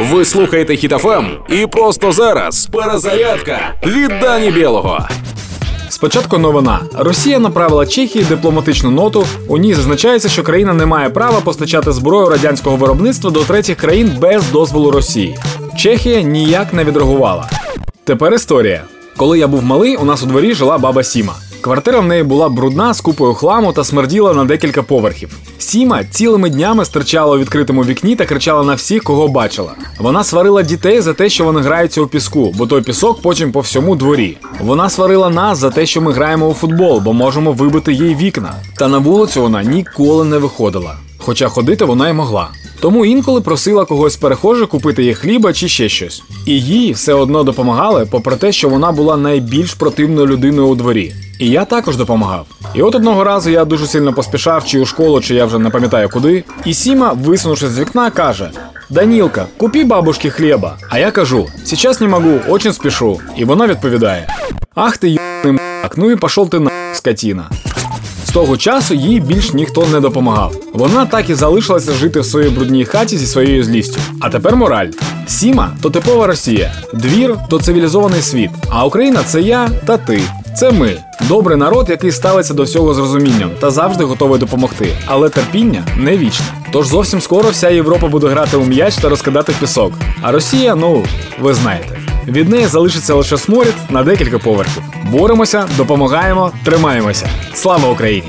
Ви слухаєте Хітофем і просто зараз перезарядка від Дані Білого. Спочатку новина. Росія направила Чехії дипломатичну ноту. У ній зазначається, що країна не має права постачати зброю радянського виробництва до третіх країн без дозволу Росії. Чехія ніяк не відреагувала. Тепер історія. Коли я був малий, у нас у дворі жила баба Сіма. Квартира в неї була брудна з купою хламу та смерділа на декілька поверхів. Сіма цілими днями стирчала у відкритому вікні та кричала на всіх, кого бачила. Вона сварила дітей за те, що вони граються у піску, бо той пісок потім по всьому дворі. Вона сварила нас за те, що ми граємо у футбол, бо можемо вибити їй вікна. Та на вулицю вона ніколи не виходила. Хоча ходити вона й могла. Тому інколи просила когось перехожих купити їй хліба чи ще щось. І їй все одно допомагали, попри те, що вона була найбільш противною людиною у дворі. І я також допомагав. І от одного разу я дуже сильно поспішав, чи у школу, чи я вже не пам'ятаю куди. І Сіма, висунувшись з вікна, каже: Данілка, купи бабушки хліба. А я кажу: сейчас не могу, очень спішу. І вона відповідає: Ах ти й**ний м**к, ну і пішов ти на скотіна. З того часу їй більш ніхто не допомагав. Вона так і залишилася жити в своїй брудній хаті зі своєю злістю. А тепер мораль: Сіма то типова Росія, двір то цивілізований світ. А Україна це я та ти. Це ми. Добрий народ, який ставиться до всього з розумінням та завжди готовий допомогти. Але терпіння не вічне. Тож зовсім скоро вся Європа буде грати у м'яч та розкидати пісок. А Росія, ну ви знаєте. Від неї залишиться лише сморід на декілька поверхів. Боремося, допомагаємо, тримаємося. Слава Україні!